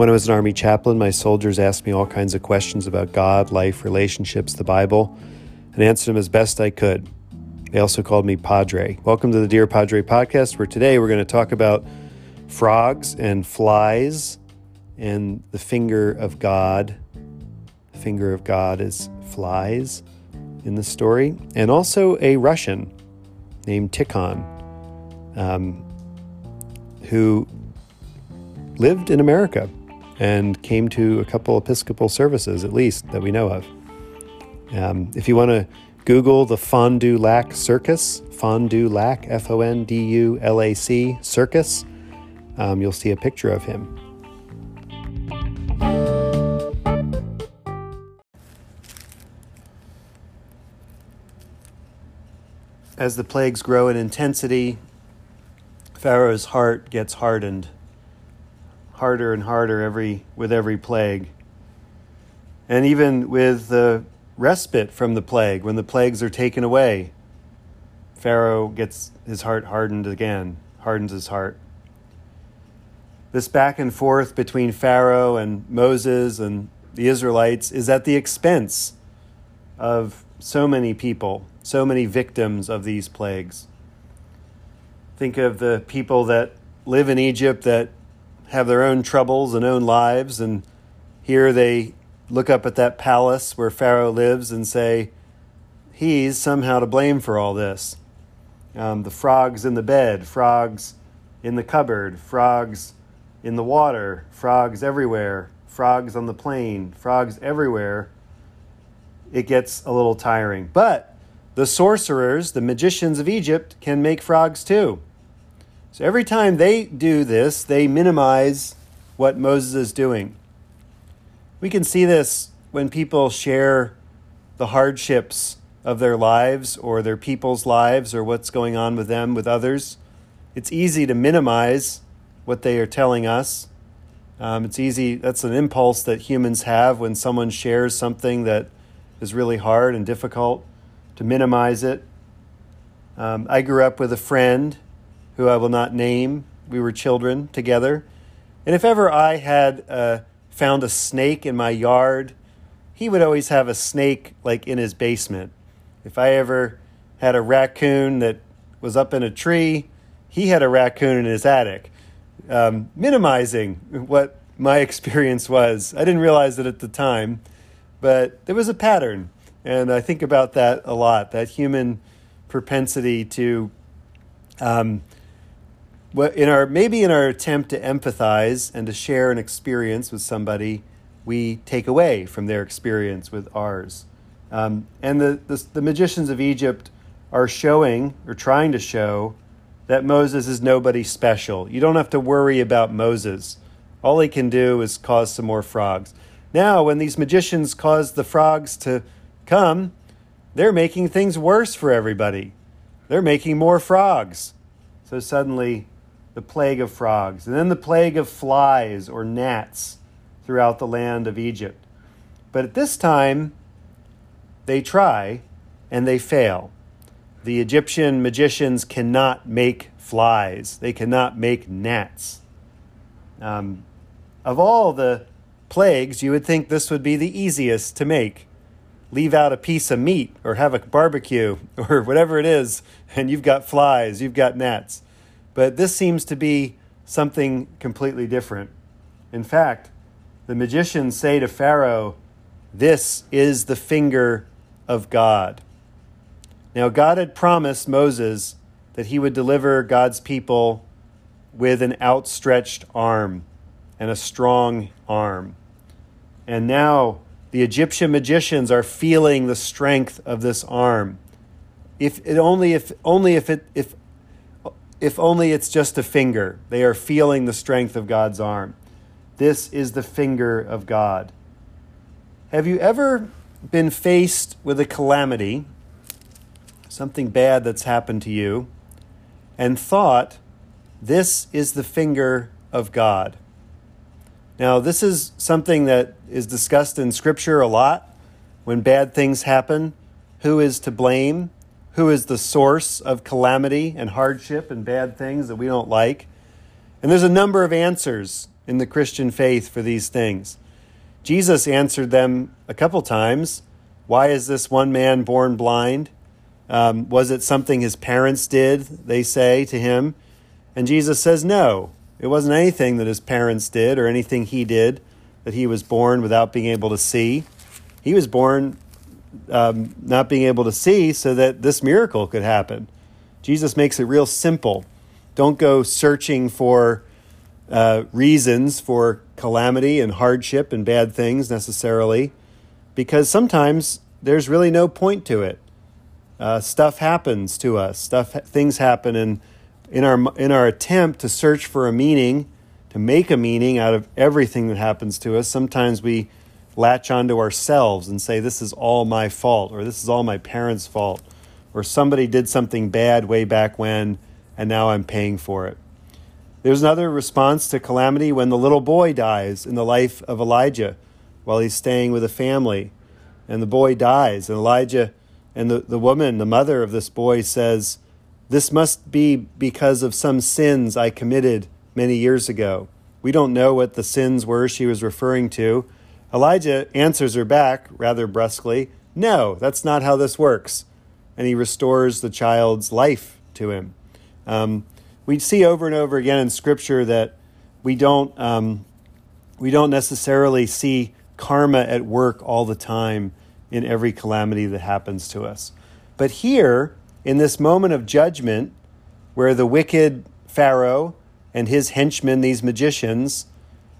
When I was an Army chaplain, my soldiers asked me all kinds of questions about God, life, relationships, the Bible, and answered them as best I could. They also called me Padre. Welcome to the Dear Padre podcast, where today we're going to talk about frogs and flies and the finger of God. The finger of God is flies in the story, and also a Russian named Tikhon, um, who lived in America and came to a couple Episcopal services, at least that we know of. Um, if you want to Google the Fond du Lac Circus, Fond du Lac, F O N D U L A C, Circus, um, you'll see a picture of him. As the plagues grow in intensity, Pharaoh's heart gets hardened harder and harder every with every plague. And even with the respite from the plague, when the plagues are taken away, Pharaoh gets his heart hardened again, hardens his heart. This back and forth between Pharaoh and Moses and the Israelites is at the expense of so many people, so many victims of these plagues. Think of the people that live in Egypt that have their own troubles and own lives. And here they look up at that palace where Pharaoh lives and say, he's somehow to blame for all this. Um, the frogs in the bed, frogs in the cupboard, frogs in the water, frogs everywhere, frogs on the plane, frogs everywhere. It gets a little tiring. But the sorcerers, the magicians of Egypt, can make frogs too. So every time they do this, they minimize what Moses is doing. We can see this when people share the hardships of their lives or their people's lives or what's going on with them with others. It's easy to minimize what they are telling us. Um, it's easy, that's an impulse that humans have when someone shares something that is really hard and difficult to minimize it. Um, I grew up with a friend who I will not name. We were children together. And if ever I had uh, found a snake in my yard, he would always have a snake like in his basement. If I ever had a raccoon that was up in a tree, he had a raccoon in his attic, um, minimizing what my experience was. I didn't realize it at the time, but there was a pattern. And I think about that a lot that human propensity to um, in our maybe in our attempt to empathize and to share an experience with somebody, we take away from their experience with ours. Um, and the, the, the magicians of Egypt are showing or trying to show that Moses is nobody special. You don't have to worry about Moses. All he can do is cause some more frogs. Now, when these magicians cause the frogs to come, they're making things worse for everybody. They're making more frogs. So suddenly the plague of frogs, and then the plague of flies or gnats throughout the land of Egypt. But at this time, they try and they fail. The Egyptian magicians cannot make flies, they cannot make gnats. Um, of all the plagues, you would think this would be the easiest to make. Leave out a piece of meat or have a barbecue or whatever it is, and you've got flies, you've got gnats. But this seems to be something completely different. In fact, the magicians say to Pharaoh, This is the finger of God. Now, God had promised Moses that he would deliver God's people with an outstretched arm and a strong arm. And now the Egyptian magicians are feeling the strength of this arm. If it only if only if it if if only it's just a finger. They are feeling the strength of God's arm. This is the finger of God. Have you ever been faced with a calamity, something bad that's happened to you, and thought, this is the finger of God? Now, this is something that is discussed in Scripture a lot. When bad things happen, who is to blame? Who is the source of calamity and hardship and bad things that we don't like. And there's a number of answers in the Christian faith for these things? Jesus answered them a couple times. Why is this one man born blind? Um, was it something his parents did, they say to him? And Jesus says, no. It wasn't anything that his parents did or anything he did that he was born without being able to see. He was born um, not being able to see so that this miracle could happen. Jesus makes it real simple. Don't go searching for uh, reasons for calamity and hardship and bad things necessarily, because sometimes there's really no point to it uh, stuff happens to us. Stuff, things happen, and in our in our attempt to search for a meaning, to make a meaning out of everything that happens to us, sometimes we latch onto ourselves and say, "This is all my fault," or "This is all my parents' fault," or somebody did something bad way back when, and now I'm paying for it. There's another response to calamity when the little boy dies in the life of Elijah while he's staying with a family. And the boy dies, and Elijah and the, the woman, the mother of this boy, says, This must be because of some sins I committed many years ago. We don't know what the sins were she was referring to. Elijah answers her back rather brusquely, No, that's not how this works. And he restores the child's life to him. Um, we see over and over again in Scripture that we don't, um, we don't necessarily see karma at work all the time in every calamity that happens to us. But here, in this moment of judgment, where the wicked Pharaoh and his henchmen, these magicians,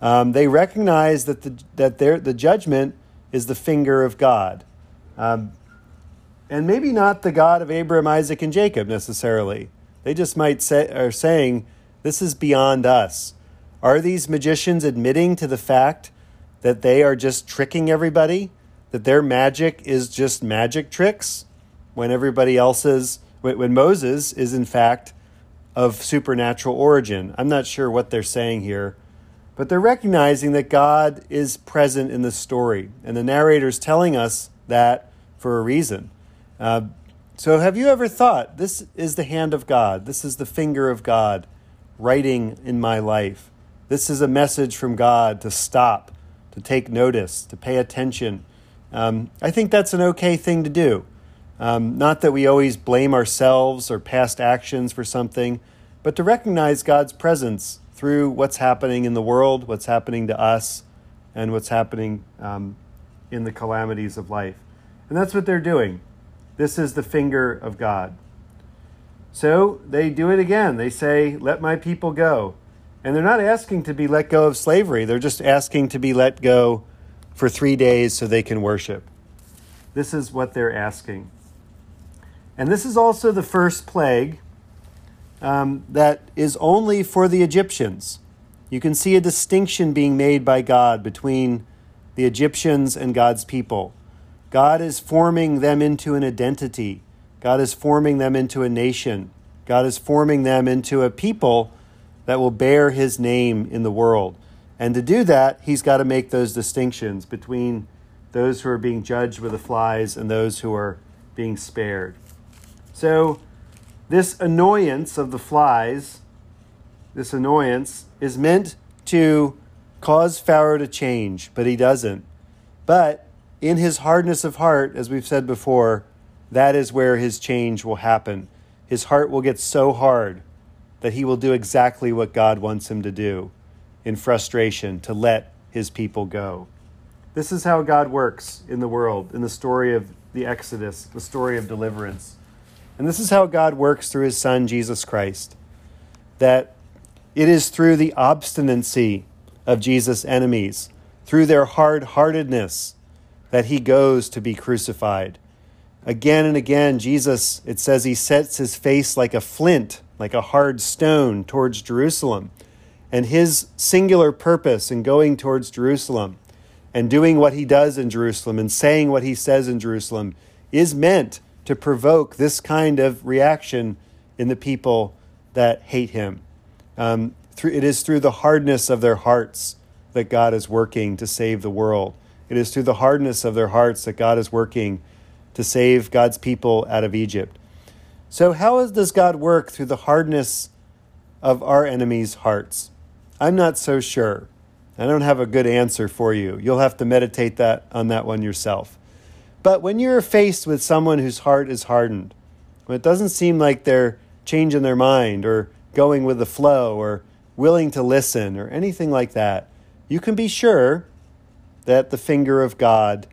um, they recognize that the that their the judgment is the finger of God, um, and maybe not the God of Abraham, Isaac, and Jacob necessarily. They just might say are saying this is beyond us. Are these magicians admitting to the fact that they are just tricking everybody? that their magic is just magic tricks when everybody else's, when Moses is in fact of supernatural origin. I'm not sure what they're saying here, but they're recognizing that God is present in the story, and the narrator's telling us that for a reason. Uh, so, have you ever thought this is the hand of God? This is the finger of God writing in my life. This is a message from God to stop, to take notice, to pay attention um, I think that's an okay thing to do. Um, not that we always blame ourselves or past actions for something, but to recognize God's presence through what's happening in the world, what's happening to us, and what's happening um, in the calamities of life. And that's what they're doing. This is the finger of God. So they do it again. They say, Let my people go. And they're not asking to be let go of slavery, they're just asking to be let go for three days so they can worship. This is what they're asking. And this is also the first plague um, that is only for the Egyptians. You can see a distinction being made by God between the Egyptians and God's people. God is forming them into an identity, God is forming them into a nation, God is forming them into a people that will bear his name in the world. And to do that, he's got to make those distinctions between those who are being judged with the flies and those who are being spared. So, this annoyance of the flies, this annoyance, is meant to cause Pharaoh to change, but he doesn't. But in his hardness of heart, as we've said before, that is where his change will happen. His heart will get so hard that he will do exactly what God wants him to do in frustration to let his people go. This is how God works in the world, in the story of the Exodus, the story of deliverance. And this is how God works through his Son, Jesus Christ. That it is through the obstinacy of Jesus' enemies, through their hard heartedness, that he goes to be crucified. Again and again, Jesus, it says, he sets his face like a flint, like a hard stone towards Jerusalem and his singular purpose in going towards Jerusalem and doing what he does in Jerusalem and saying what he says in Jerusalem is meant to provoke this kind of reaction in the people that hate him. Um, through, it is through the hardness of their hearts that God is working to save the world. It is through the hardness of their hearts that God is working to save God's people out of Egypt. So, how does God work through the hardness of our enemies' hearts? I'm not so sure. I don't have a good answer for you. You'll have to meditate that on that one yourself. But when you're faced with someone whose heart is hardened, when it doesn't seem like they're changing their mind or going with the flow or willing to listen or anything like that, you can be sure that the finger of God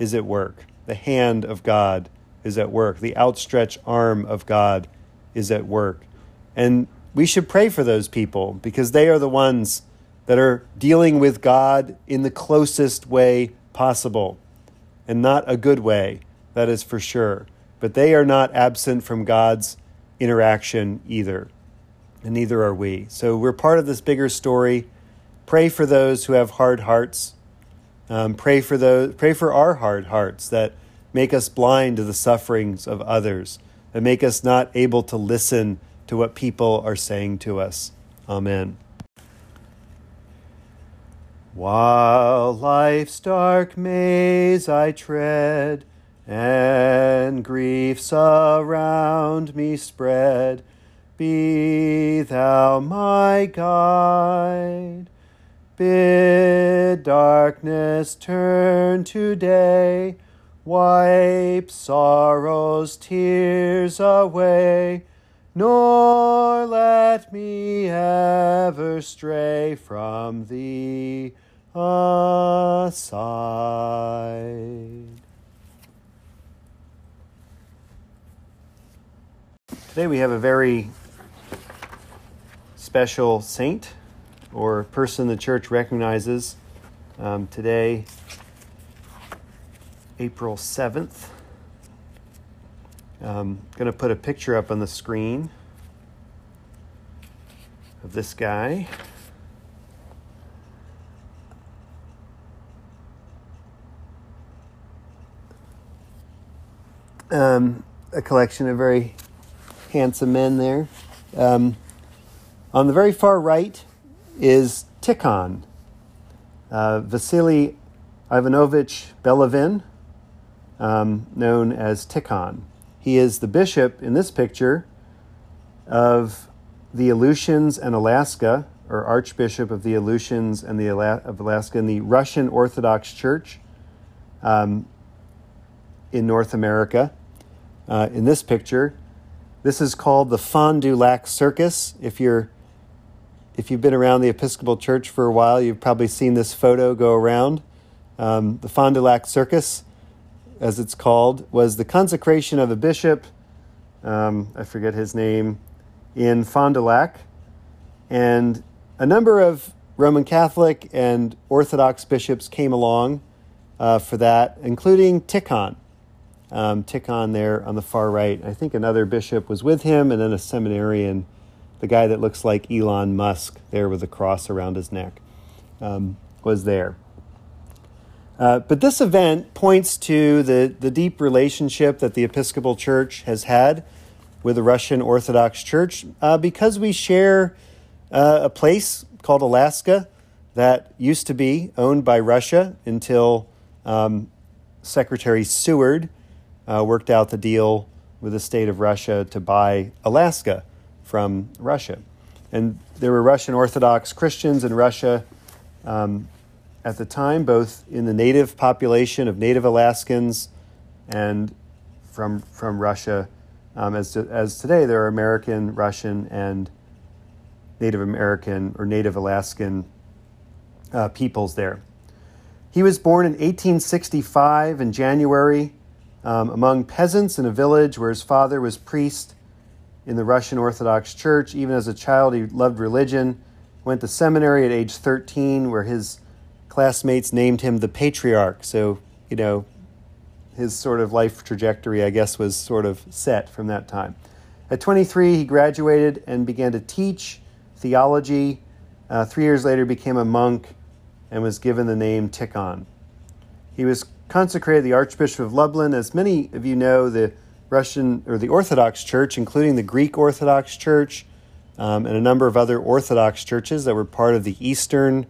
is at work. The hand of God is at work. The outstretched arm of God is at work. And we should pray for those people because they are the ones that are dealing with God in the closest way possible and not a good way, that is for sure. But they are not absent from God's interaction either, and neither are we. So we're part of this bigger story. Pray for those who have hard hearts. Um, pray for those. Pray for our hard hearts that make us blind to the sufferings of others, that make us not able to listen to what people are saying to us. Amen. While life's dark maze I tread, and griefs around me spread, be thou my guide. Bid darkness turn to day, wipe sorrow's tears away nor let me ever stray from thee aside. Today we have a very special saint or person the church recognizes. Um, today, April 7th, I'm um, going to put a picture up on the screen of this guy. Um, a collection of very handsome men there. Um, on the very far right is Tikhon, uh, Vasily Ivanovich Belavin, um, known as Tikhon. He is the bishop in this picture of the Aleutians and Alaska, or Archbishop of the Aleutians and the of Alaska in the Russian Orthodox Church um, in North America. Uh, in this picture, this is called the Fond du Lac Circus. If you're if you've been around the Episcopal Church for a while, you've probably seen this photo go around. Um, the Fond du Lac Circus as it's called, was the consecration of a bishop, um, I forget his name, in Fond du Lac. And a number of Roman Catholic and Orthodox bishops came along uh, for that, including Tikhon. Um, Tikhon there on the far right. I think another bishop was with him, and then a seminarian, the guy that looks like Elon Musk there with a cross around his neck, um, was there. Uh, but this event points to the, the deep relationship that the Episcopal Church has had with the Russian Orthodox Church uh, because we share uh, a place called Alaska that used to be owned by Russia until um, Secretary Seward uh, worked out the deal with the state of Russia to buy Alaska from Russia. And there were Russian Orthodox Christians in Russia. Um, at the time, both in the native population of native Alaskans and from, from Russia. Um, as, to, as today, there are American, Russian, and Native American or Native Alaskan uh, peoples there. He was born in 1865 in January um, among peasants in a village where his father was priest in the Russian Orthodox Church. Even as a child, he loved religion. Went to seminary at age 13, where his classmates named him the patriarch. So, you know, his sort of life trajectory, I guess, was sort of set from that time. At 23, he graduated and began to teach theology. Uh, three years later, became a monk and was given the name Tikhon. He was consecrated the Archbishop of Lublin. As many of you know, the Russian or the Orthodox Church, including the Greek Orthodox Church um, and a number of other Orthodox churches that were part of the Eastern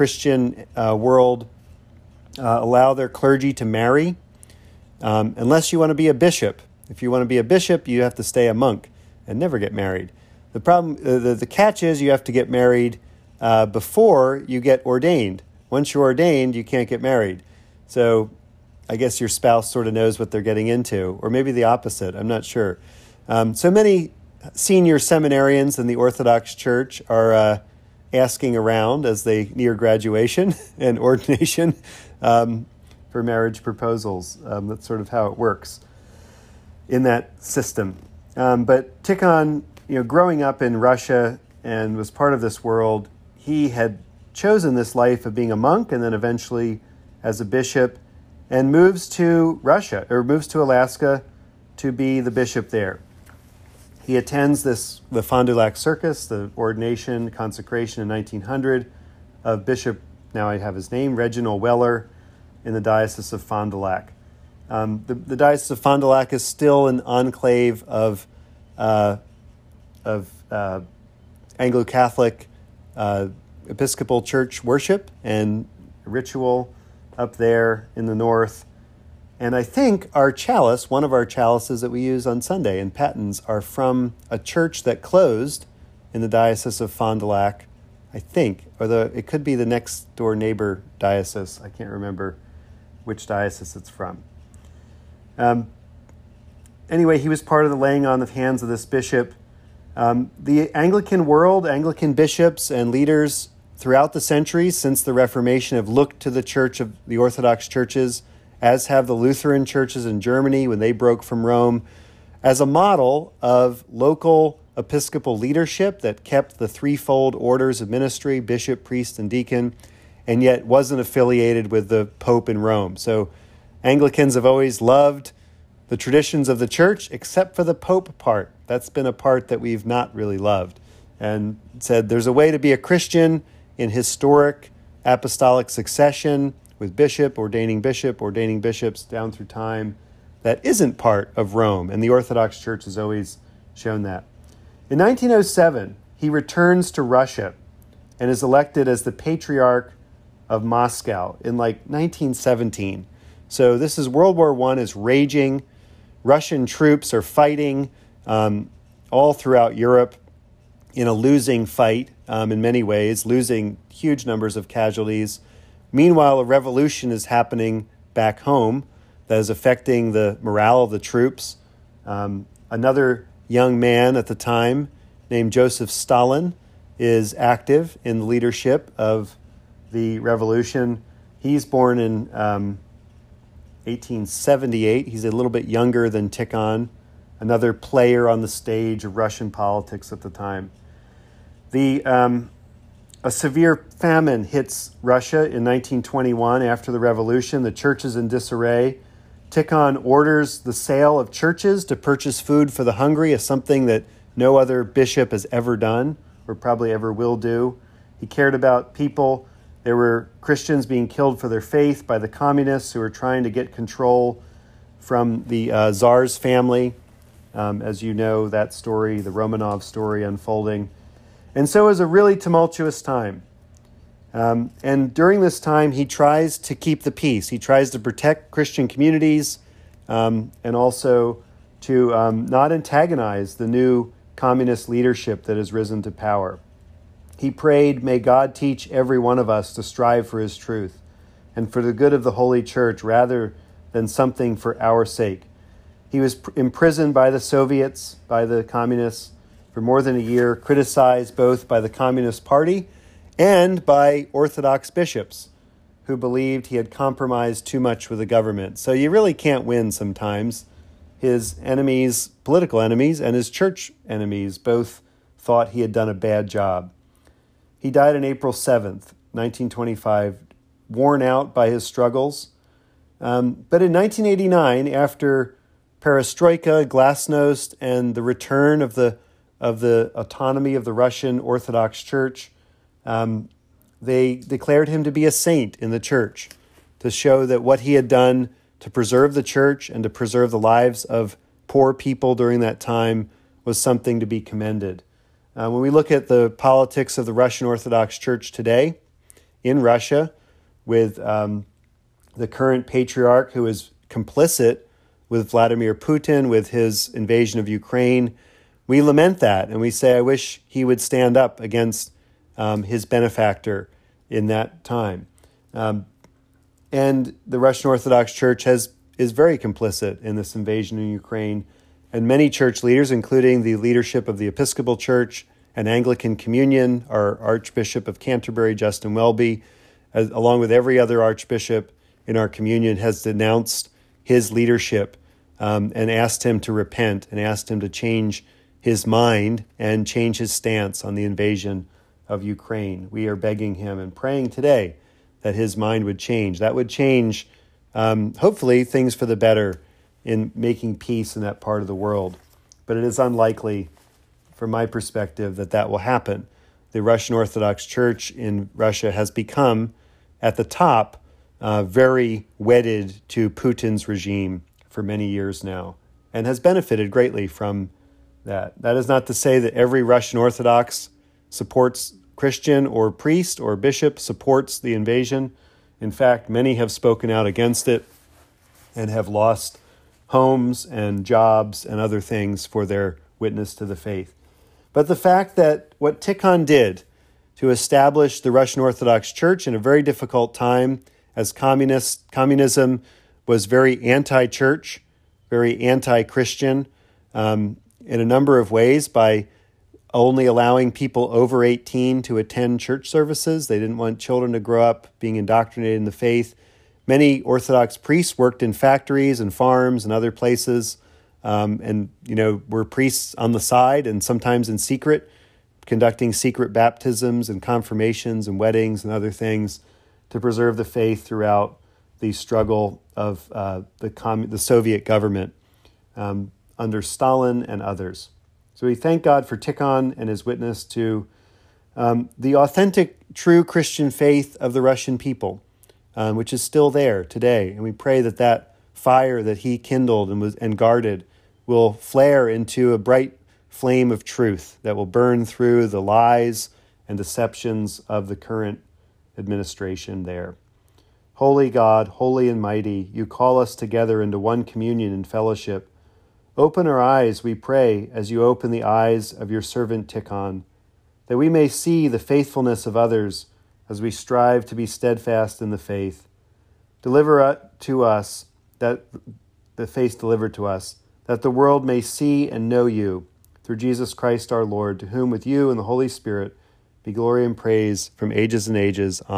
Christian uh, world uh, allow their clergy to marry, um, unless you want to be a bishop. If you want to be a bishop, you have to stay a monk and never get married. The problem, uh, the, the catch is you have to get married uh, before you get ordained. Once you're ordained, you can't get married. So I guess your spouse sort of knows what they're getting into, or maybe the opposite. I'm not sure. Um, so many senior seminarians in the Orthodox Church are uh, asking around as they near graduation and ordination um, for marriage proposals. Um, that's sort of how it works in that system. Um, but Tikhon, you know, growing up in Russia and was part of this world, he had chosen this life of being a monk and then eventually as a bishop and moves to Russia or moves to Alaska to be the bishop there. He attends this the Fond du Lac Circus, the ordination consecration in 1900 of Bishop. Now I have his name, Reginald Weller, in the Diocese of Fond du Lac. Um, the, the, Diocese of Fond du Lac is still an enclave of uh, of uh, Anglo Catholic uh, Episcopal Church worship and ritual up there in the north. And I think our chalice, one of our chalices that we use on Sunday in Pattens, are from a church that closed in the Diocese of Fond du Lac, I think, or the it could be the next door neighbor diocese. I can't remember which diocese it's from. Um, anyway, he was part of the laying on of hands of this bishop. Um, the Anglican world, Anglican bishops and leaders throughout the centuries since the Reformation have looked to the church of the Orthodox churches as have the Lutheran churches in Germany when they broke from Rome, as a model of local episcopal leadership that kept the threefold orders of ministry bishop, priest, and deacon, and yet wasn't affiliated with the Pope in Rome. So Anglicans have always loved the traditions of the church, except for the Pope part. That's been a part that we've not really loved. And said there's a way to be a Christian in historic apostolic succession with bishop, ordaining bishop, ordaining bishops down through time that isn't part of Rome. And the Orthodox Church has always shown that. In 1907, he returns to Russia and is elected as the Patriarch of Moscow in like 1917. So this is World War I is raging. Russian troops are fighting um, all throughout Europe in a losing fight um, in many ways, losing huge numbers of casualties. Meanwhile, a revolution is happening back home that is affecting the morale of the troops. Um, another young man at the time named Joseph Stalin is active in the leadership of the revolution. He's born in um, 1878. He's a little bit younger than Tikhon, another player on the stage of Russian politics at the time. The um, a severe famine hits Russia in 1921 after the revolution. The church is in disarray. Tikhon orders the sale of churches to purchase food for the hungry, as something that no other bishop has ever done or probably ever will do. He cared about people. There were Christians being killed for their faith by the communists who were trying to get control from the uh, Tsar's family. Um, as you know, that story, the Romanov story unfolding. And so it was a really tumultuous time. Um, and during this time, he tries to keep the peace. He tries to protect Christian communities um, and also to um, not antagonize the new communist leadership that has risen to power. He prayed, May God teach every one of us to strive for his truth and for the good of the Holy Church rather than something for our sake. He was imprisoned by the Soviets, by the communists for more than a year, criticized both by the Communist Party and by Orthodox bishops who believed he had compromised too much with the government. So you really can't win sometimes. His enemies, political enemies, and his church enemies both thought he had done a bad job. He died on April 7th, 1925, worn out by his struggles. Um, but in 1989, after perestroika, glasnost, and the return of the of the autonomy of the Russian Orthodox Church. Um, they declared him to be a saint in the church to show that what he had done to preserve the church and to preserve the lives of poor people during that time was something to be commended. Uh, when we look at the politics of the Russian Orthodox Church today in Russia, with um, the current patriarch who is complicit with Vladimir Putin, with his invasion of Ukraine, we lament that and we say, I wish he would stand up against um, his benefactor in that time. Um, and the Russian Orthodox Church has is very complicit in this invasion in Ukraine. And many church leaders, including the leadership of the Episcopal Church and Anglican Communion, our Archbishop of Canterbury, Justin Welby, as, along with every other archbishop in our communion, has denounced his leadership um, and asked him to repent and asked him to change his mind and change his stance on the invasion of Ukraine. We are begging him and praying today that his mind would change. That would change, um, hopefully, things for the better in making peace in that part of the world. But it is unlikely, from my perspective, that that will happen. The Russian Orthodox Church in Russia has become, at the top, uh, very wedded to Putin's regime for many years now and has benefited greatly from that. That is not to say that every Russian Orthodox supports Christian or priest or bishop supports the invasion. In fact, many have spoken out against it and have lost homes and jobs and other things for their witness to the faith. But the fact that what Tikhon did to establish the Russian Orthodox Church in a very difficult time as communist communism was very anti-church, very anti-Christian um, in a number of ways by only allowing people over 18 to attend church services. They didn't want children to grow up being indoctrinated in the faith. Many Orthodox priests worked in factories and farms and other places, um, and you know were priests on the side and sometimes in secret, conducting secret baptisms and confirmations and weddings and other things to preserve the faith throughout the struggle of uh, the the Soviet government um, under Stalin and others. So we thank God for Tikhon and his witness to um, the authentic, true Christian faith of the Russian people, um, which is still there today. And we pray that that fire that he kindled and was and guarded will flare into a bright flame of truth that will burn through the lies and deceptions of the current administration there. Holy God, holy and mighty, you call us together into one communion and fellowship Open our eyes, we pray, as you open the eyes of your servant Tikhon, that we may see the faithfulness of others as we strive to be steadfast in the faith. Deliver to us that the faith delivered to us, that the world may see and know you through Jesus Christ our Lord, to whom with you and the Holy Spirit be glory and praise from ages and ages. Amen.